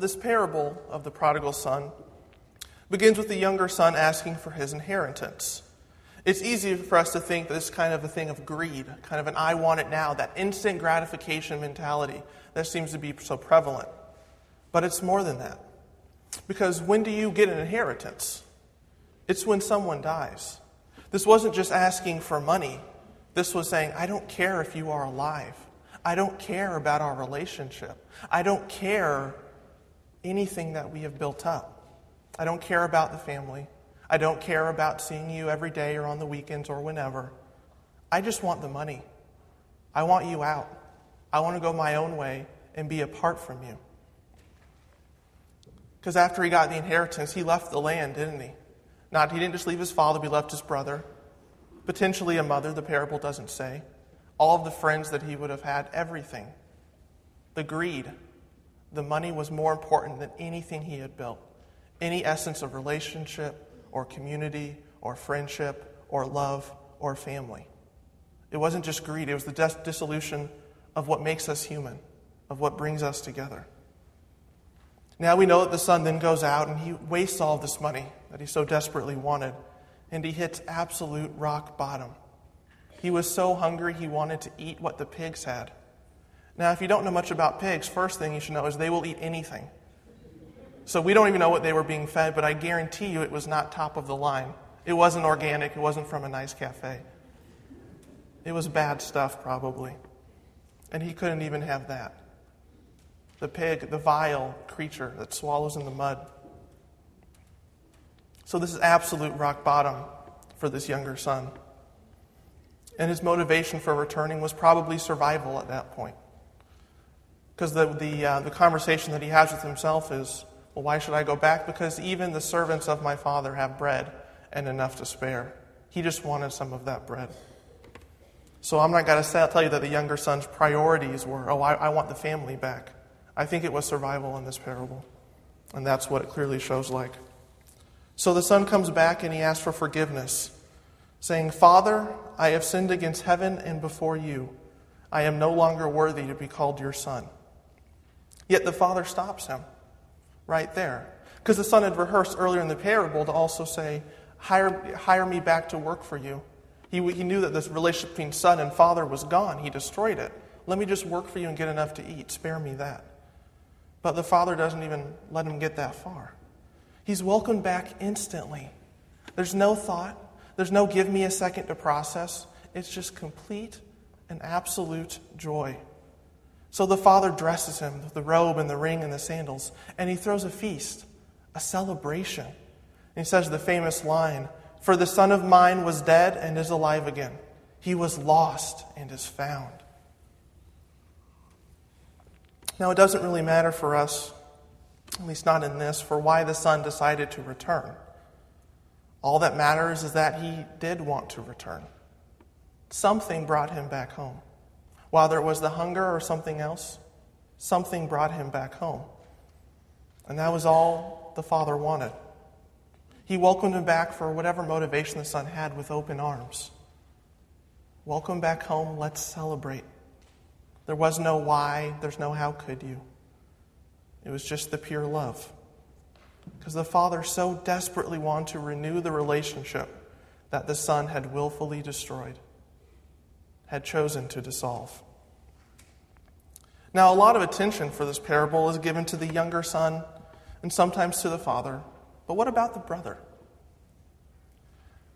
This parable of the prodigal son begins with the younger son asking for his inheritance. It's easy for us to think that this is kind of a thing of greed, kind of an I want it now, that instant gratification mentality that seems to be so prevalent. But it's more than that. Because when do you get an inheritance? It's when someone dies. This wasn't just asking for money, this was saying, I don't care if you are alive. I don't care about our relationship. I don't care anything that we have built up. I don't care about the family. I don't care about seeing you every day or on the weekends or whenever. I just want the money. I want you out. I want to go my own way and be apart from you. Because after he got the inheritance, he left the land, didn't he? Not he didn't just leave his father, he left his brother, potentially a mother, the parable doesn't say. All of the friends that he would have had, everything. The greed, the money was more important than anything he had built. Any essence of relationship or community or friendship or love or family. It wasn't just greed, it was the dis- dissolution of what makes us human, of what brings us together. Now we know that the son then goes out and he wastes all this money that he so desperately wanted, and he hits absolute rock bottom. He was so hungry he wanted to eat what the pigs had. Now, if you don't know much about pigs, first thing you should know is they will eat anything. So we don't even know what they were being fed, but I guarantee you it was not top of the line. It wasn't organic, it wasn't from a nice cafe. It was bad stuff, probably. And he couldn't even have that. The pig, the vile creature that swallows in the mud. So, this is absolute rock bottom for this younger son. And his motivation for returning was probably survival at that point. Because the, the, uh, the conversation that he has with himself is, well, why should I go back? Because even the servants of my father have bread and enough to spare. He just wanted some of that bread. So I'm not going to tell you that the younger son's priorities were, oh, I, I want the family back. I think it was survival in this parable. And that's what it clearly shows like. So the son comes back and he asks for forgiveness, saying, Father, I have sinned against heaven and before you. I am no longer worthy to be called your son. Yet the father stops him right there. Because the son had rehearsed earlier in the parable to also say, hire, hire me back to work for you. He, he knew that this relationship between son and father was gone. He destroyed it. Let me just work for you and get enough to eat. Spare me that. But the father doesn't even let him get that far. He's welcomed back instantly. There's no thought, there's no give me a second to process. It's just complete and absolute joy. So the father dresses him with the robe and the ring and the sandals, and he throws a feast, a celebration. And he says the famous line For the son of mine was dead and is alive again. He was lost and is found. Now, it doesn't really matter for us, at least not in this, for why the son decided to return. All that matters is that he did want to return. Something brought him back home. Whether it was the hunger or something else, something brought him back home. And that was all the father wanted. He welcomed him back for whatever motivation the son had with open arms. Welcome back home, let's celebrate. There was no why, there's no how could you. It was just the pure love. Because the father so desperately wanted to renew the relationship that the son had willfully destroyed had chosen to dissolve. Now, a lot of attention for this parable is given to the younger son and sometimes to the father. But what about the brother?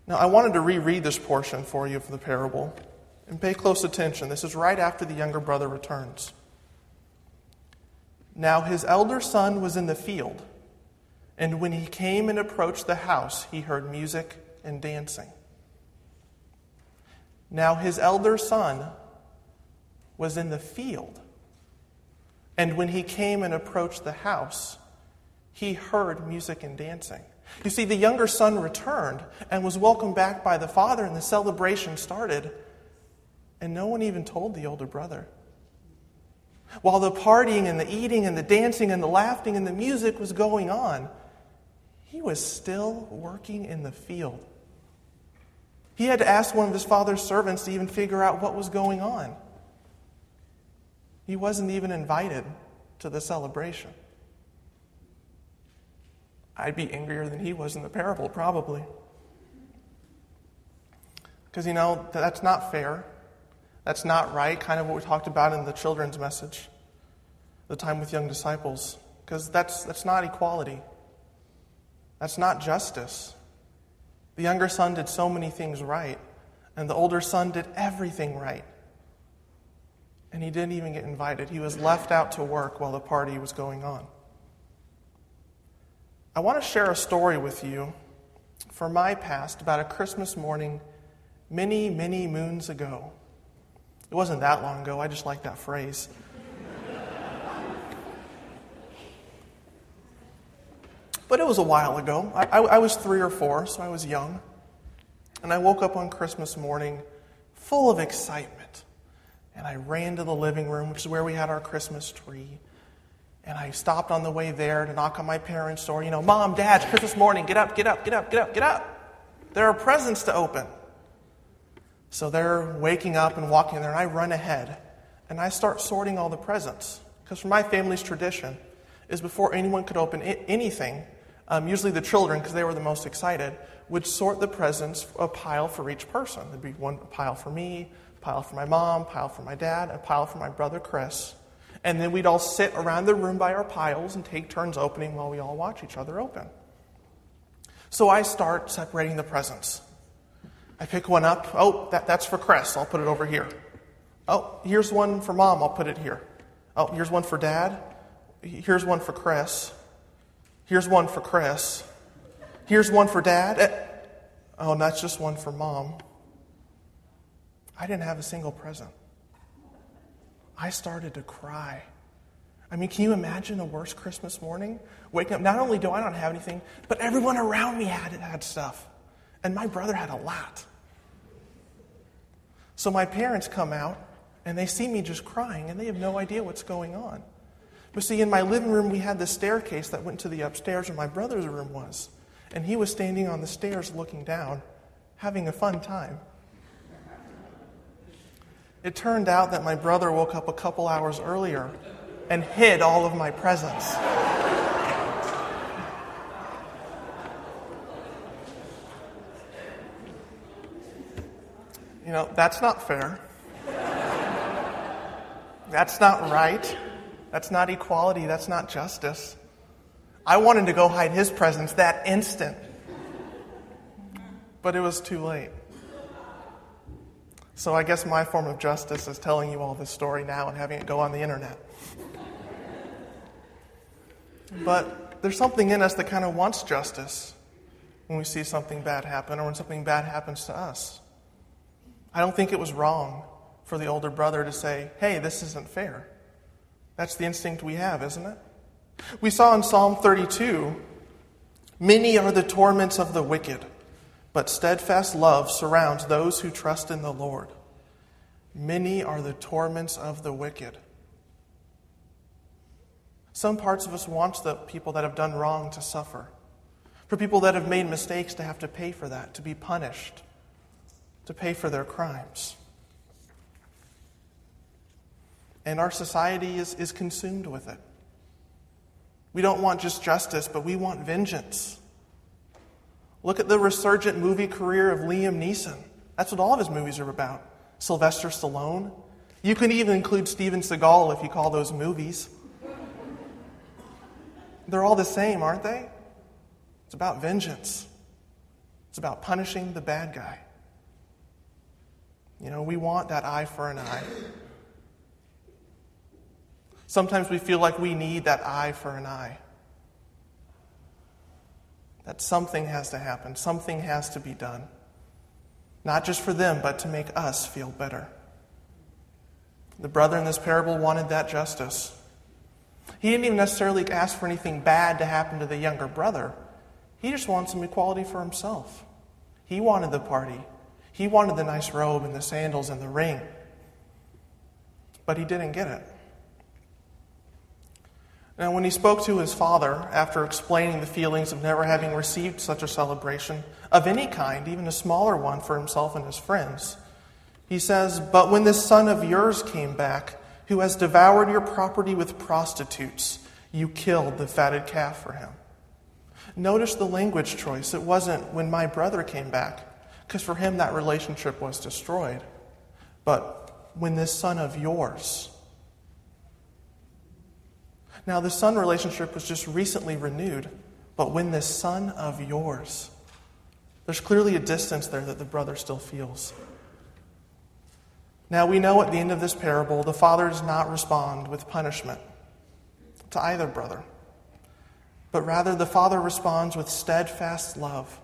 Now, I wanted to reread this portion for you of the parable and pay close attention. This is right after the younger brother returns. Now, his elder son was in the field, and when he came and approached the house, he heard music and dancing. Now his elder son was in the field. And when he came and approached the house, he heard music and dancing. You see, the younger son returned and was welcomed back by the father, and the celebration started. And no one even told the older brother. While the partying and the eating and the dancing and the laughing and the music was going on, he was still working in the field. He had to ask one of his father's servants to even figure out what was going on. He wasn't even invited to the celebration. I'd be angrier than he was in the parable, probably. Because, you know, that's not fair. That's not right, kind of what we talked about in the children's message, the time with young disciples. Because that's, that's not equality. That's not justice. The younger son did so many things right, and the older son did everything right. And he didn't even get invited. He was left out to work while the party was going on. I want to share a story with you from my past about a Christmas morning many, many moons ago. It wasn't that long ago, I just like that phrase. But it was a while ago. I, I, I, was three or four, so I was young. And I woke up on Christmas morning full of excitement. And I ran to the living room, which is where we had our Christmas tree. And I stopped on the way there to knock on my parents' door. You know, Mom, Dad, Christmas morning. Get up, get up, get up, get up, get up. There are presents to open. So they're waking up and walking there, and I run ahead and I start sorting all the presents. Because for my family's tradition, is before anyone could open anything, um, usually the children, because they were the most excited, would sort the presents a pile for each person. There'd be one pile for me, pile for my mom, pile for my dad, a pile for my brother Chris. And then we'd all sit around the room by our piles and take turns opening while we all watch each other open. So I start separating the presents. I pick one up. Oh, that, that's for Chris. I'll put it over here. Oh, here's one for mom. I'll put it here. Oh, here's one for dad. Here's one for Chris. Here's one for Chris. Here's one for dad. Eh, oh, and that's just one for mom. I didn't have a single present. I started to cry. I mean, can you imagine a worse Christmas morning? Waking up, not only do I not have anything, but everyone around me had, had stuff. And my brother had a lot. So my parents come out and they see me just crying and they have no idea what's going on. But see, in my living room, we had the staircase that went to the upstairs where my brother's room was. And he was standing on the stairs looking down, having a fun time. It turned out that my brother woke up a couple hours earlier and hid all of my presents. You know, that's not fair. That's not right. That's not equality. That's not justice. I wanted to go hide his presents that instant. But it was too late. So I guess my form of justice is telling you all this story now and having it go on the internet. But there's something in us that kind of wants justice when we see something bad happen or when something bad happens to us. I don't think it was wrong for the older brother to say, hey, this isn't fair. That's the instinct we have, isn't it? We saw in Psalm 32 many are the torments of the wicked, but steadfast love surrounds those who trust in the Lord. Many are the torments of the wicked. Some parts of us want the people that have done wrong to suffer, for people that have made mistakes to have to pay for that, to be punished to pay for their crimes. And our society is, is consumed with it. We don't want just justice, but we want vengeance. Look at the resurgent movie career of Liam Neeson. That's what all of his movies are about. Sylvester Stallone. You can even include Steven Seagal if you call those movies. They're all the same, aren't they? It's about vengeance, it's about punishing the bad guy. You know, we want that eye for an eye. Sometimes we feel like we need that eye for an eye. That something has to happen, something has to be done. Not just for them, but to make us feel better. The brother in this parable wanted that justice. He didn't even necessarily ask for anything bad to happen to the younger brother. He just wanted some equality for himself. He wanted the party. He wanted the nice robe and the sandals and the ring, but he didn't get it. Now, when he spoke to his father after explaining the feelings of never having received such a celebration of any kind, even a smaller one for himself and his friends, he says, But when this son of yours came back, who has devoured your property with prostitutes, you killed the fatted calf for him. Notice the language choice. It wasn't when my brother came back, because for him that relationship was destroyed, but when this son of yours. Now, the son relationship was just recently renewed, but when this son of yours. There's clearly a distance there that the brother still feels. Now, we know at the end of this parable, the father does not respond with punishment to either brother, but rather the father responds with steadfast love,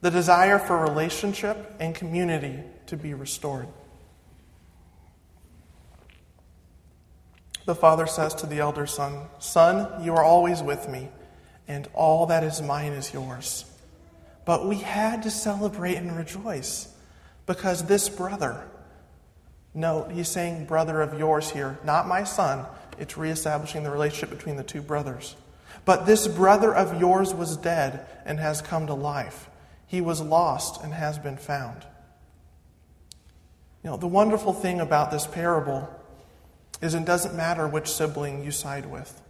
the desire for relationship and community to be restored. The father says to the elder son, Son, you are always with me, and all that is mine is yours. But we had to celebrate and rejoice because this brother, note, he's saying brother of yours here, not my son. It's reestablishing the relationship between the two brothers. But this brother of yours was dead and has come to life. He was lost and has been found. You know, the wonderful thing about this parable is it doesn't matter which sibling you side with.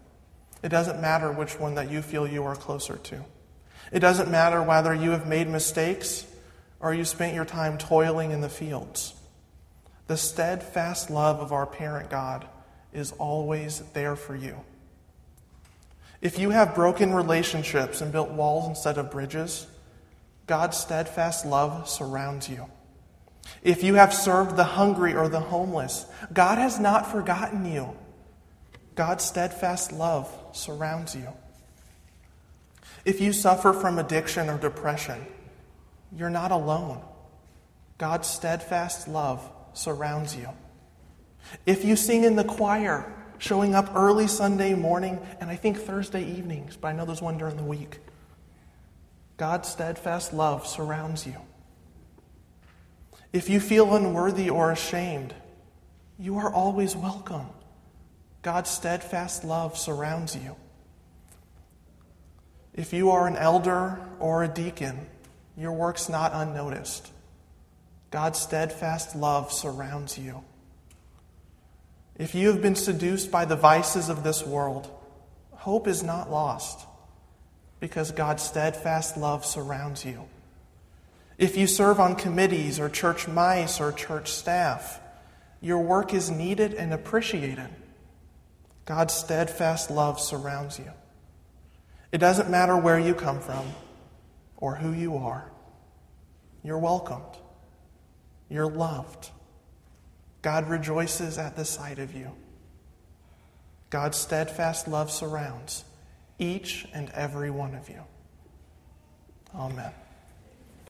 It doesn't matter which one that you feel you are closer to. It doesn't matter whether you have made mistakes or you spent your time toiling in the fields. The steadfast love of our parent God is always there for you. If you have broken relationships and built walls instead of bridges, God's steadfast love surrounds you. If you have served the hungry or the homeless, God has not forgotten you. God's steadfast love surrounds you. If you suffer from addiction or depression, you're not alone. God's steadfast love surrounds you. If you sing in the choir, showing up early Sunday morning and I think Thursday evenings, but I know there's one during the week, God's steadfast love surrounds you. If you feel unworthy or ashamed, you are always welcome. God's steadfast love surrounds you. If you are an elder or a deacon, your work's not unnoticed. God's steadfast love surrounds you. If you have been seduced by the vices of this world, hope is not lost because God's steadfast love surrounds you. If you serve on committees or church mice or church staff, your work is needed and appreciated. God's steadfast love surrounds you. It doesn't matter where you come from or who you are. You're welcomed. You're loved. God rejoices at the sight of you. God's steadfast love surrounds each and every one of you. Amen.